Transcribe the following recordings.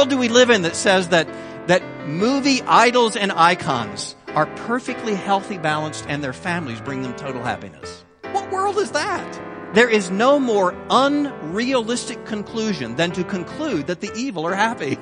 world do we live in that says that, that movie idols and icons are perfectly healthy, balanced, and their families bring them total happiness? What world is that? There is no more unrealistic conclusion than to conclude that the evil are happy.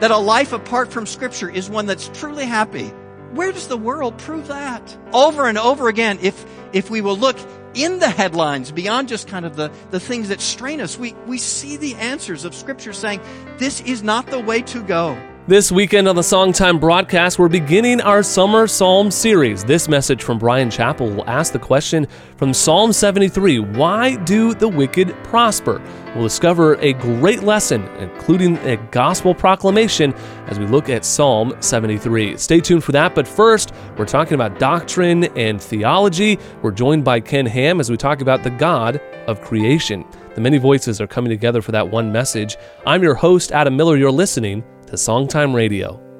That a life apart from Scripture is one that's truly happy. Where does the world prove that? Over and over again, if, if we will look in the headlines, beyond just kind of the, the things that strain us, we, we see the answers of Scripture saying, this is not the way to go. This weekend on the Songtime broadcast, we're beginning our Summer Psalm series. This message from Bryan Chapell will ask the question from Psalm 73 Why do the wicked prosper? We'll discover a great lesson, including a gospel proclamation, as we look at Psalm 73. Stay tuned for that, but first, we're talking about doctrine and theology. We're joined by Ken Ham as we talk about the God of creation. The many voices are coming together for that one message. I'm your host, Adam Miller. You're listening to Songtime Radio.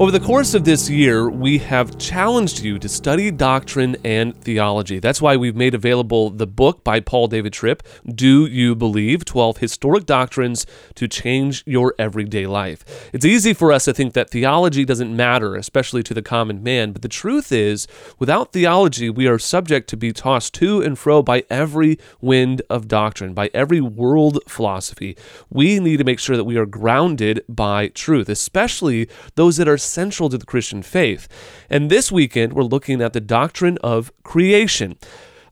Over the course of this year, we have challenged you to study doctrine and theology. That's why we've made available the book by Paul David Tripp, Do You Believe? 12 Historic Doctrines to Change Your Everyday Life. It's easy for us to think that theology doesn't matter, especially to the common man, but the truth is, without theology, we are subject to be tossed to and fro by every wind of doctrine, by every world philosophy. We need to make sure that we are grounded by truth, especially those that are central to the Christian faith. And this weekend, we're looking at the doctrine of creation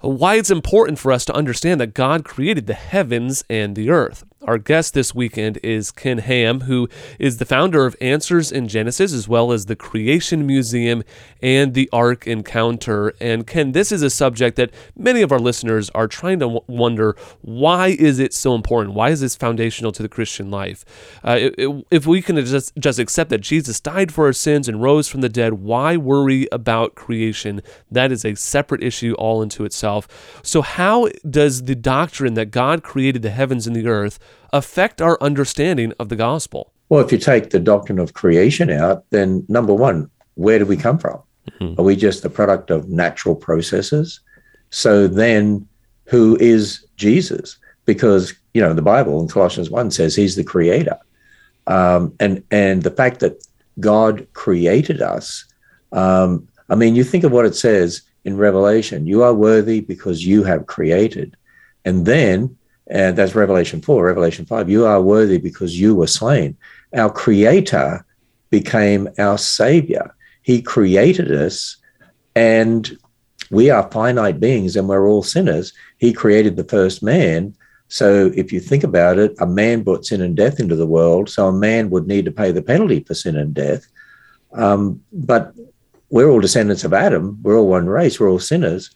why it's important for us to understand that God created the heavens and the earth. Our guest this weekend is Ken Ham, who is the founder of Answers in Genesis, as well as the Creation Museum and the Ark Encounter. And Ken, this is a subject that many of our listeners are trying to w- wonder why is it so important? Why is this foundational to the Christian life? Uh, if we can just, just accept that Jesus died for our sins and rose from the dead, why worry about creation? That is a separate issue all into itself. So, how does the doctrine that God created the heavens and the earth affect our understanding of the gospel? Well, if you take the doctrine of creation out, then number one, where do we come from? Mm-hmm. Are we just the product of natural processes? So then, who is Jesus? Because you know the Bible in Colossians one says he's the creator, um, and and the fact that God created us. Um, I mean, you think of what it says in Revelation: "You are worthy because you have created," and then and that's Revelation 4, Revelation 5. You are worthy because you were slain. Our Creator became our Savior. He created us, and we are finite beings and we're all sinners. He created the first man. So if you think about it, a man brought sin and death into the world. So a man would need to pay the penalty for sin and death. Um, but we're all descendants of Adam. We're all one race. We're all sinners.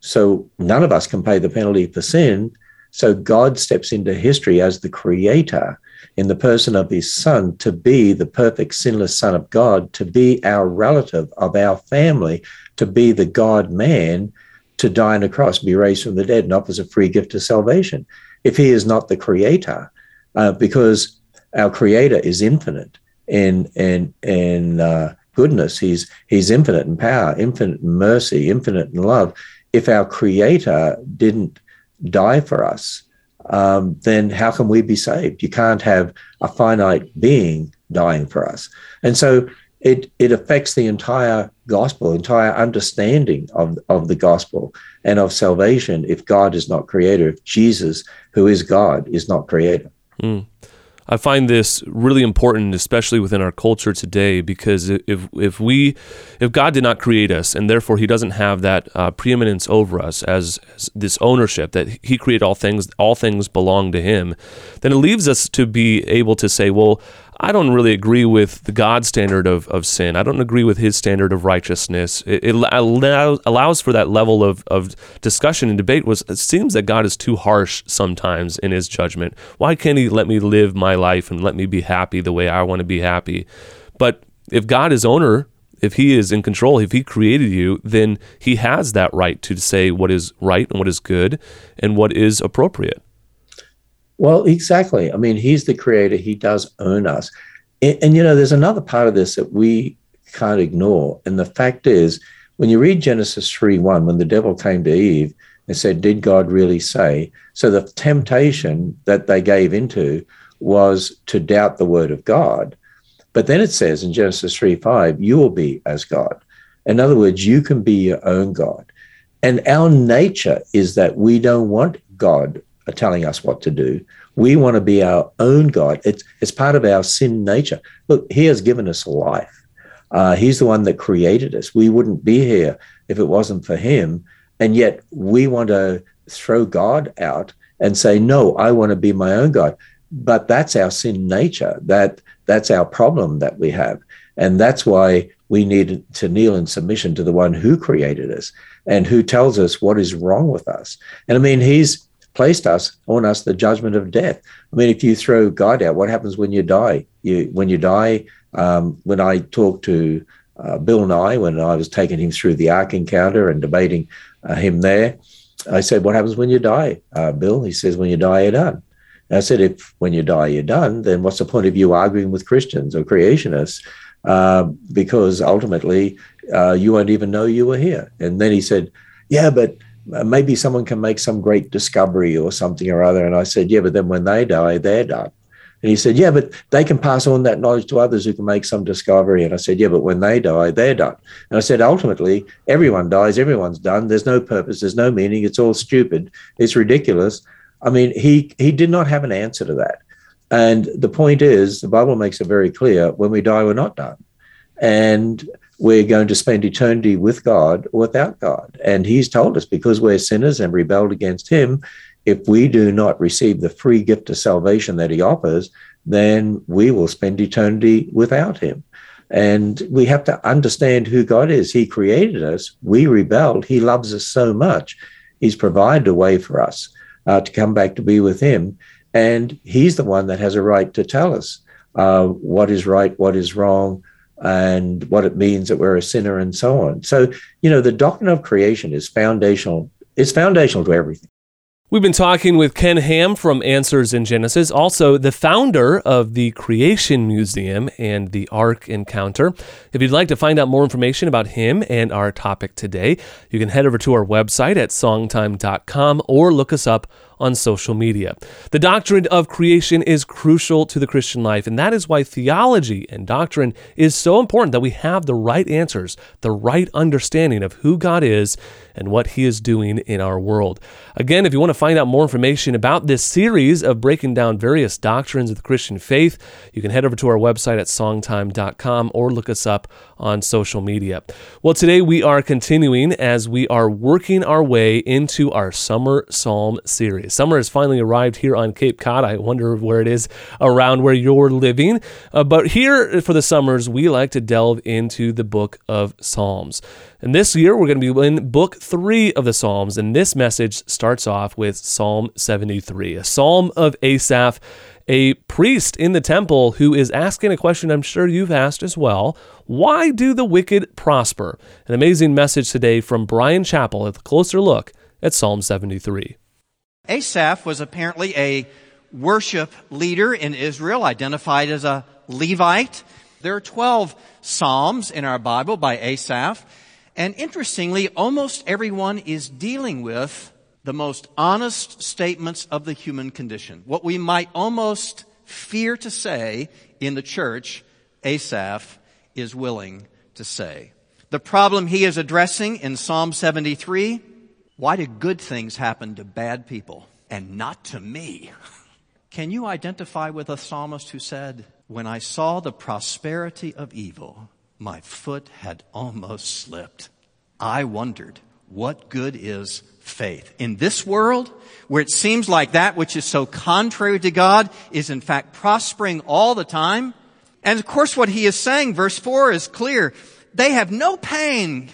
So none of us can pay the penalty for sin. So God steps into history as the creator in the person of his son to be the perfect sinless son of God, to be our relative of our family, to be the God man, to die on a cross, be raised from the dead, and offers a free gift of salvation. If he is not the creator, uh, because our creator is infinite in in in uh, goodness, he's he's infinite in power, infinite in mercy, infinite in love. If our creator didn't die for us, um, then how can we be saved? You can't have a finite being dying for us. And so it, it affects the entire gospel, entire understanding of, of the gospel and of salvation if God is not creator, if Jesus, who is God, is not creator. Mm. I find this really important, especially within our culture today, because if if we if God did not create us, and therefore He doesn't have that uh, preeminence over us as, as, this ownership that He created all things, all things belong to Him, then it leaves us to be able to say, well. I don't really agree with the God standard of, of sin. I don't agree with his standard of righteousness. It, it allows, allows for that level of, of discussion and debate. Was it seems that God is too harsh sometimes in his judgment. Why can't he let me live my life and let me be happy the way I want to be happy? But if God is owner, if he is in control, if he created you, then he has that right to say what is right and what is good and what is appropriate. Well, exactly. I mean, he's the creator, he does own us. And, and, you know, there's another part of this that we can't ignore. And the fact is, when you read Genesis 3 1, when the devil came to Eve and said, Did God really say? So the temptation that they gave into was to doubt the word of God. But then it says in Genesis 3 5, you will be as God. In other words, you can be your own God. And our nature is that we don't want God telling us what to do. We want to be our own God. It's, it's part of our sin nature. Look, He has given us life. Uh, he's the one that created us. We wouldn't be here if it wasn't for Him. And yet we want to throw God out and say, no, I want to be my own God. But that's our sin nature. That that's our problem that we have. And that's why we need to kneel in submission to the one who created us and who tells us what is wrong with us. And I mean, he's placed us on us the judgment of death. I mean, if you throw God out, what happens when you die? You when you die, um, when I talked to uh, Bill Nye, when I was taking him through the Ark encounter and debating uh, him there, I said, What happens when you die, uh, Bill? He says, When you die, you're done. And I said, If when you die, you're done, then what's the point of you arguing with Christians or creationists? Uh, because ultimately, uh, you won't even know you were here. And then he said, Yeah, but Uh, maybe someone can make some great discovery or something or other. And I said, Yeah, but then when they die, they're done. And he said, Yeah, but they can pass on that knowledge to others who can make some discovery. And I said, Yeah, but when they die, they're done. And I said, Ultimately, everyone dies, everyone's done. There's no purpose, there's no meaning. It's all stupid, it's ridiculous. I mean, he, he did not have an answer to that. And the point is, the Bible makes it very clear when we die, we're not done. And we're going to spend eternity with God or without God. And he's told us because we're sinners and rebelled against him, if we do not receive the free gift of salvation that he offers, then we will spend eternity without him. And we have to understand who God is. He created us, we rebelled, he loves us so much. He's provided a way for us uh, to come back to be with him. And he's the one that has a right to tell us uh, what is right, what is wrong, and what it means that we're a sinner and so on. So, you know, the doctrine of creation is foundational. It's foundational to everything. We've been talking with Ken Ham from Answers in Genesis, also the founder of the Creation Museum and the Ark Encounter. If you'd like to find out more information about him and our topic today, you can head over to our website at songtime.com or look us up on social media. The doctrine of creation is crucial to the Christian life, and that is why theology and doctrine is so important that we have the right answers, the right understanding of who God is and what He is doing in our world. Again, if you want to find out more information about this series of breaking down various doctrines of the Christian faith, you can head over to our website at songtime.com or look us up on social media. Well, today we are continuing as we are working our way into our summer psalm series. Summer has finally arrived here on Cape Cod. I wonder where it is around where you're living. Uh, but here for the summers, we like to delve into the book of Psalms. And this year, we're going to be in book three of the Psalms. And this message starts off with Psalm 73, a psalm of Asaph a priest in the temple who is asking a question I'm sure you've asked as well. Why do the wicked prosper? An amazing message today from Bryan Chapell at a closer look at Psalm 73. Asaph was apparently a worship leader in Israel, identified as a Levite. There are 12 Psalms in our Bible by Asaph. And interestingly, almost everyone is dealing with the most honest statements of the human condition. What we might almost fear to say in the church, Asaph is willing to say. The problem he is addressing in Psalm 73, why do good things happen to bad people and not to me? Can you identify with a psalmist who said, when I saw the prosperity of evil, my foot had almost slipped. I wondered, what good is faith. In this world, where it seems like that which is so contrary to God is in fact prospering all the time. And of course what he is saying, verse 4 is clear. They have no pain.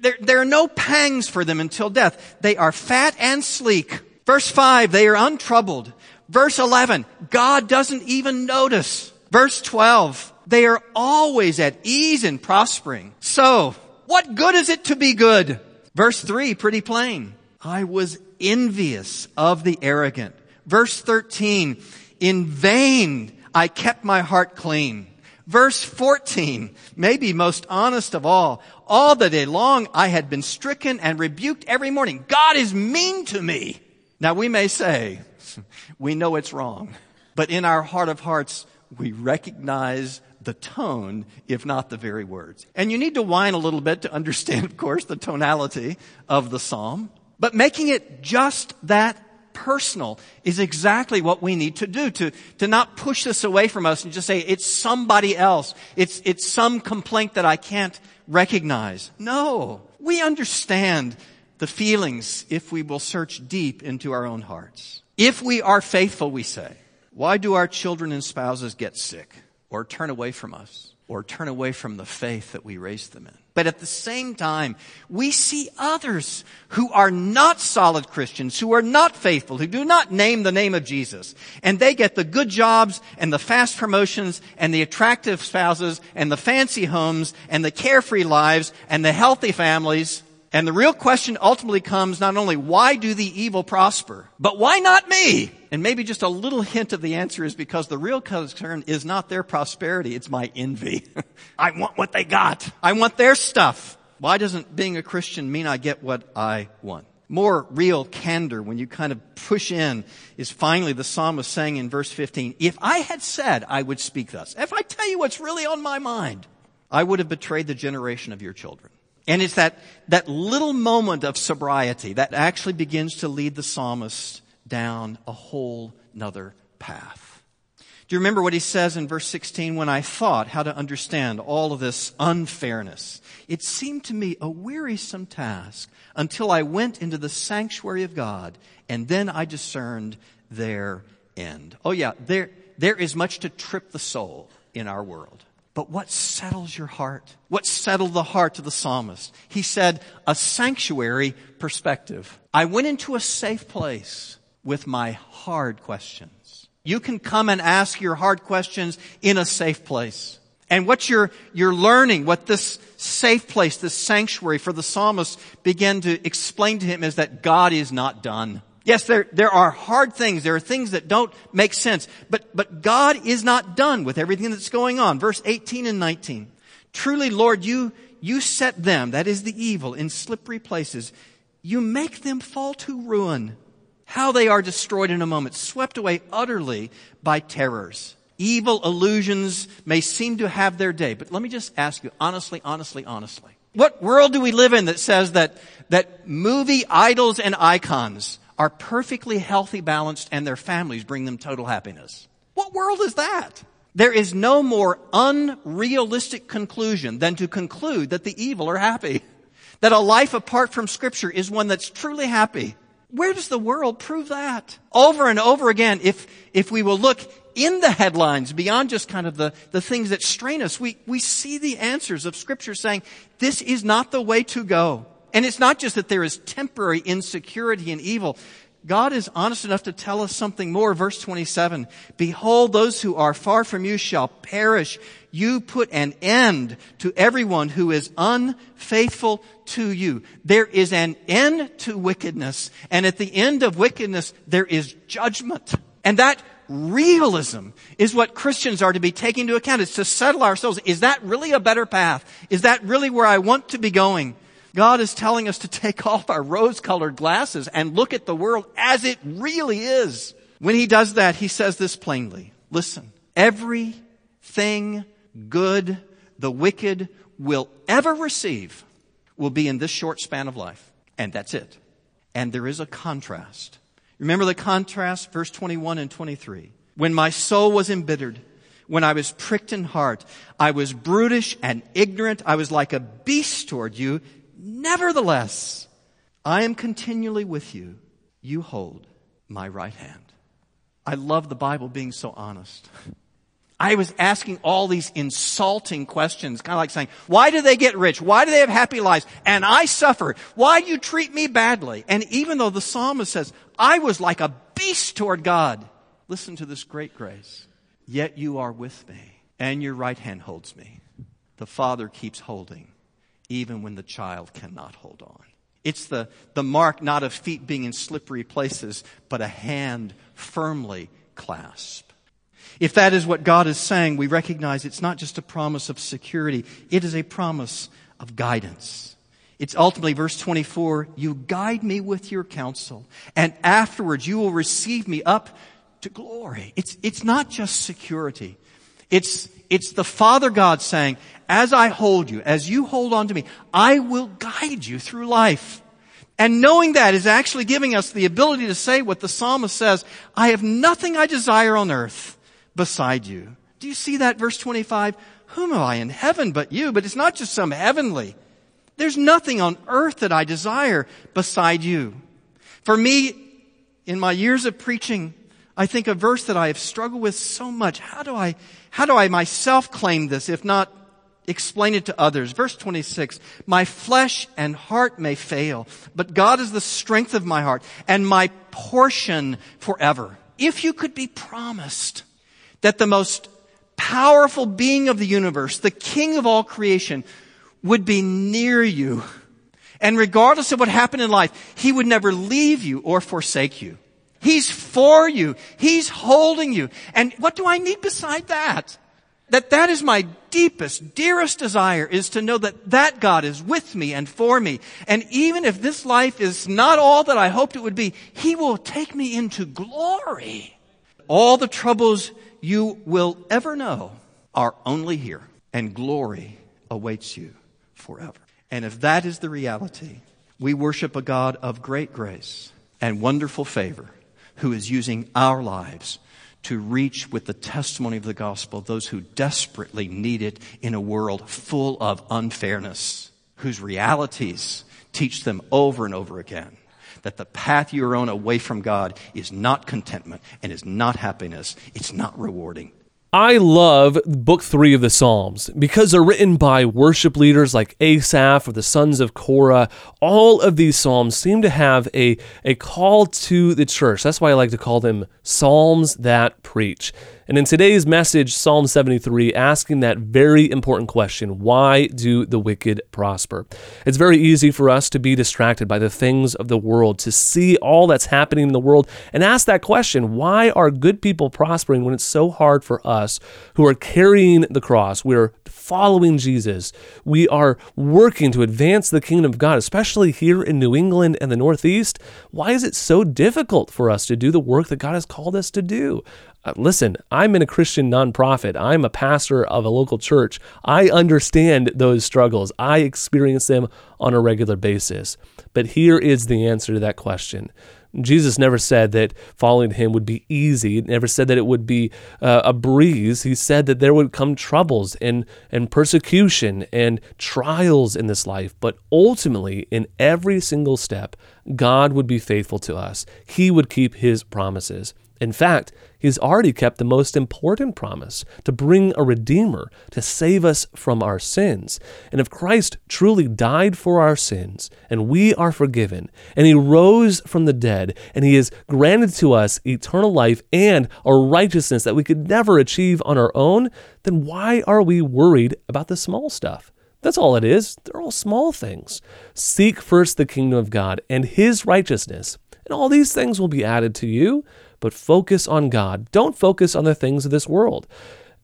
There, there are no pangs for them until death. They are fat and sleek. Verse 5, they are untroubled. Verse 11, God doesn't even notice. Verse 12, they are always at ease and prospering. So, what good is it to be good? Verse 3, pretty plain. I was envious of the arrogant. Verse 13, in vain I kept my heart clean. Verse 14, maybe most honest of all, all the day long I had been stricken and rebuked every morning. God is mean to me. Now we may say, we know it's wrong. But in our heart of hearts, we recognize the tone, if not the very words. And you need to whine a little bit to understand, of course, the tonality of the psalm. But making it just that personal is exactly what we need to do to, to not push this away from us and just say it's somebody else. It's, it's some complaint that I can't recognize. No, we understand the feelings if we will search deep into our own hearts. If we are faithful, we say, why do our children and spouses get sick or turn away from us or turn away from the faith that we raised them in? But at the same time, we see others who are not solid Christians, who are not faithful, who do not name the name of Jesus. And they get the good jobs and the fast promotions and the attractive spouses and the fancy homes and the carefree lives and the healthy families and the real question ultimately comes not only why do the evil prosper, but why not me? And maybe just a little hint of the answer is because the real concern is not their prosperity, it's my envy. I want what they got. I want their stuff. Why doesn't being a Christian mean I get what I want? More real candor when you kind of push in is finally the psalmist saying in verse 15, if I had said I would speak thus, if I tell you what's really on my mind, I would have betrayed the generation of your children. And it's that, that little moment of sobriety that actually begins to lead the psalmist down a whole nother path. Do you remember what he says in verse 16? When I thought how to understand all of this unfairness, it seemed to me a wearisome task until I went into the sanctuary of God and then I discerned their end. Oh yeah, there, there is much to trip the soul in our world. But what settles your heart? What settled the heart of the psalmist? He said, a sanctuary perspective. I went into a safe place with my hard questions. You can come and ask your hard questions in a safe place. And what you're, you're learning, what this safe place, this sanctuary for the psalmist began to explain to him is that God is not done. Yes, there, there are hard things. There are things that don't make sense. But, but God is not done with everything that's going on. Verse 18 and 19. Truly, Lord, you, you set them, that is the evil, in slippery places. You make them fall to ruin. How they are destroyed in a moment, swept away utterly by terrors. Evil illusions may seem to have their day. But let me just ask you honestly, honestly, honestly. What world do we live in that says that, that movie idols and icons are perfectly healthy, balanced, and their families bring them total happiness. What world is that? There is no more unrealistic conclusion than to conclude that the evil are happy. That a life apart from scripture is one that's truly happy. Where does the world prove that? Over and over again, if, if we will look in the headlines beyond just kind of the, the things that strain us, we, we see the answers of scripture saying, this is not the way to go. And it's not just that there is temporary insecurity and evil. God is honest enough to tell us something more. Verse 27, Behold, those who are far from you shall perish. You put an end to everyone who is unfaithful to you. There is an end to wickedness. And at the end of wickedness, there is judgment. And that realism is what Christians are to be taking into account. It's to settle ourselves. Is that really a better path? Is that really where I want to be going? God is telling us to take off our rose colored glasses and look at the world as it really is. When he does that, he says this plainly. Listen, everything good the wicked will ever receive will be in this short span of life. And that's it. And there is a contrast. Remember the contrast, verse 21 and 23. When my soul was embittered, when I was pricked in heart, I was brutish and ignorant. I was like a beast toward you. Nevertheless, I am continually with you. You hold my right hand. I love the Bible being so honest. I was asking all these insulting questions, kind of like saying, why do they get rich? Why do they have happy lives? And I suffer. Why do you treat me badly? And even though the psalmist says, I was like a beast toward God, listen to this great grace. Yet you are with me and your right hand holds me. The Father keeps holding even when the child cannot hold on. It's the, the mark not of feet being in slippery places, but a hand firmly clasped. If that is what God is saying, we recognize it's not just a promise of security, it is a promise of guidance. It's ultimately verse 24, you guide me with your counsel, and afterwards you will receive me up to glory. It's, it's not just security. It's, it's the Father God saying, as I hold you, as you hold on to me, I will guide you through life. And knowing that is actually giving us the ability to say what the psalmist says, I have nothing I desire on earth beside you. Do you see that verse 25? Whom am I in heaven but you? But it's not just some heavenly. There's nothing on earth that I desire beside you. For me, in my years of preaching, I think a verse that I have struggled with so much. How do I, how do I myself claim this, if not explain it to others? Verse 26, my flesh and heart may fail, but God is the strength of my heart and my portion forever. If you could be promised that the most powerful being of the universe, the king of all creation, would be near you. And regardless of what happened in life, he would never leave you or forsake you. He's for you. He's holding you. And what do I need beside that? That that is my deepest, dearest desire is to know that that God is with me and for me. And even if this life is not all that I hoped it would be, He will take me into glory. All the troubles you will ever know are only here and glory awaits you forever. And if that is the reality, we worship a God of great grace and wonderful favor who is using our lives to reach with the testimony of the gospel those who desperately need it in a world full of unfairness, whose realities teach them over and over again that the path you're on away from God is not contentment and is not happiness. It's not rewarding. I love book three of the Psalms because they're written by worship leaders like Asaph or the sons of Korah. All of these Psalms seem to have a, a call to the church. That's why I like to call them Psalms that preach. And in today's message, Psalm 73, asking that very important question why do the wicked prosper? It's very easy for us to be distracted by the things of the world, to see all that's happening in the world, and ask that question why are good people prospering when it's so hard for us who are carrying the cross? We're following Jesus. We are working to advance the kingdom of God, especially here in New England and the Northeast. Why is it so difficult for us to do the work that God has called us to do? Uh, listen, I'm in a Christian nonprofit. I'm a pastor of a local church. I understand those struggles. I experience them on a regular basis. But here is the answer to that question. Jesus never said that following him would be easy. He never said that it would be uh, a breeze. He said that there would come troubles and, and persecution and trials in this life. But ultimately, in every single step, God would be faithful to us. He would keep his promises. In fact, he's already kept the most important promise to bring a Redeemer to save us from our sins. And if Christ truly died for our sins and we are forgiven, and he rose from the dead, and he has granted to us eternal life and a righteousness that we could never achieve on our own, then why are we worried about the small stuff? That's all it is. They're all small things. Seek first the kingdom of God and his righteousness, and all these things will be added to you but focus on God. Don't focus on the things of this world.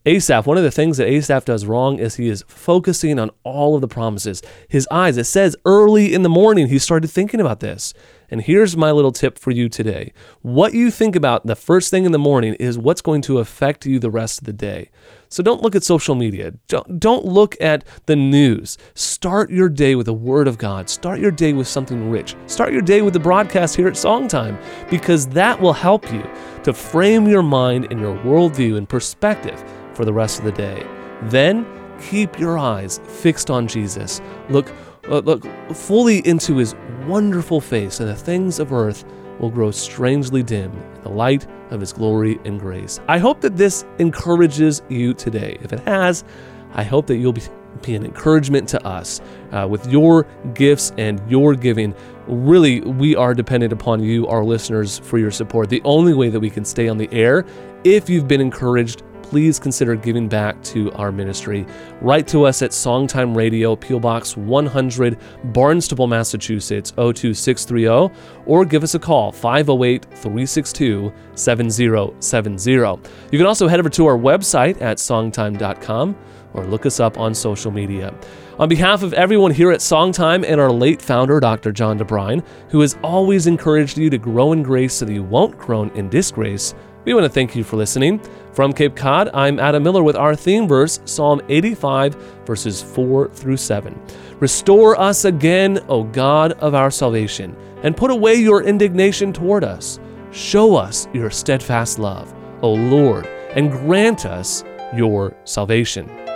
Asaph, one of the things that Asaph does wrong is he is focusing on all of the promises. His eyes, it says early in the morning, he started thinking about this. And here's my little tip for you today. What you think about the first thing in the morning is what's going to affect you the rest of the day. So don't look at social media. Don't, don't look at the news. Start your day with the Word of God. Start your day with something rich. Start your day with the broadcast here at Songtime because that will help you to frame your mind and your worldview and perspective for the rest of the day. Then keep your eyes fixed on Jesus. Look, look fully into his wonderful face, and the things of earth will grow strangely dim in the light of His glory and grace. I hope that this encourages you today. If it has, I hope that you'll be, be an encouragement to us uh, with your gifts and your giving. Really, we are dependent upon you, our listeners, for your support. The only way that we can stay on the air, if you've been encouraged please consider giving back to our ministry. Write to us at Songtime Radio, P.O. Box 100, Barnstable, Massachusetts 02630, or give us a call 508 362 7070. You can also head over to our website at songtime.com or look us up on social media. On behalf of everyone here at Songtime and our late founder, Dr. John DeBrine, who has always encouraged you to grow in grace so that you won't groan in disgrace, We want to thank you for listening. From Cape Cod, I'm Adam Miller with our theme verse, Psalm 85, verses 4 through 7. Restore us again, O God of our salvation, and put away your indignation toward us. Show us your steadfast love, O Lord, and grant us your salvation.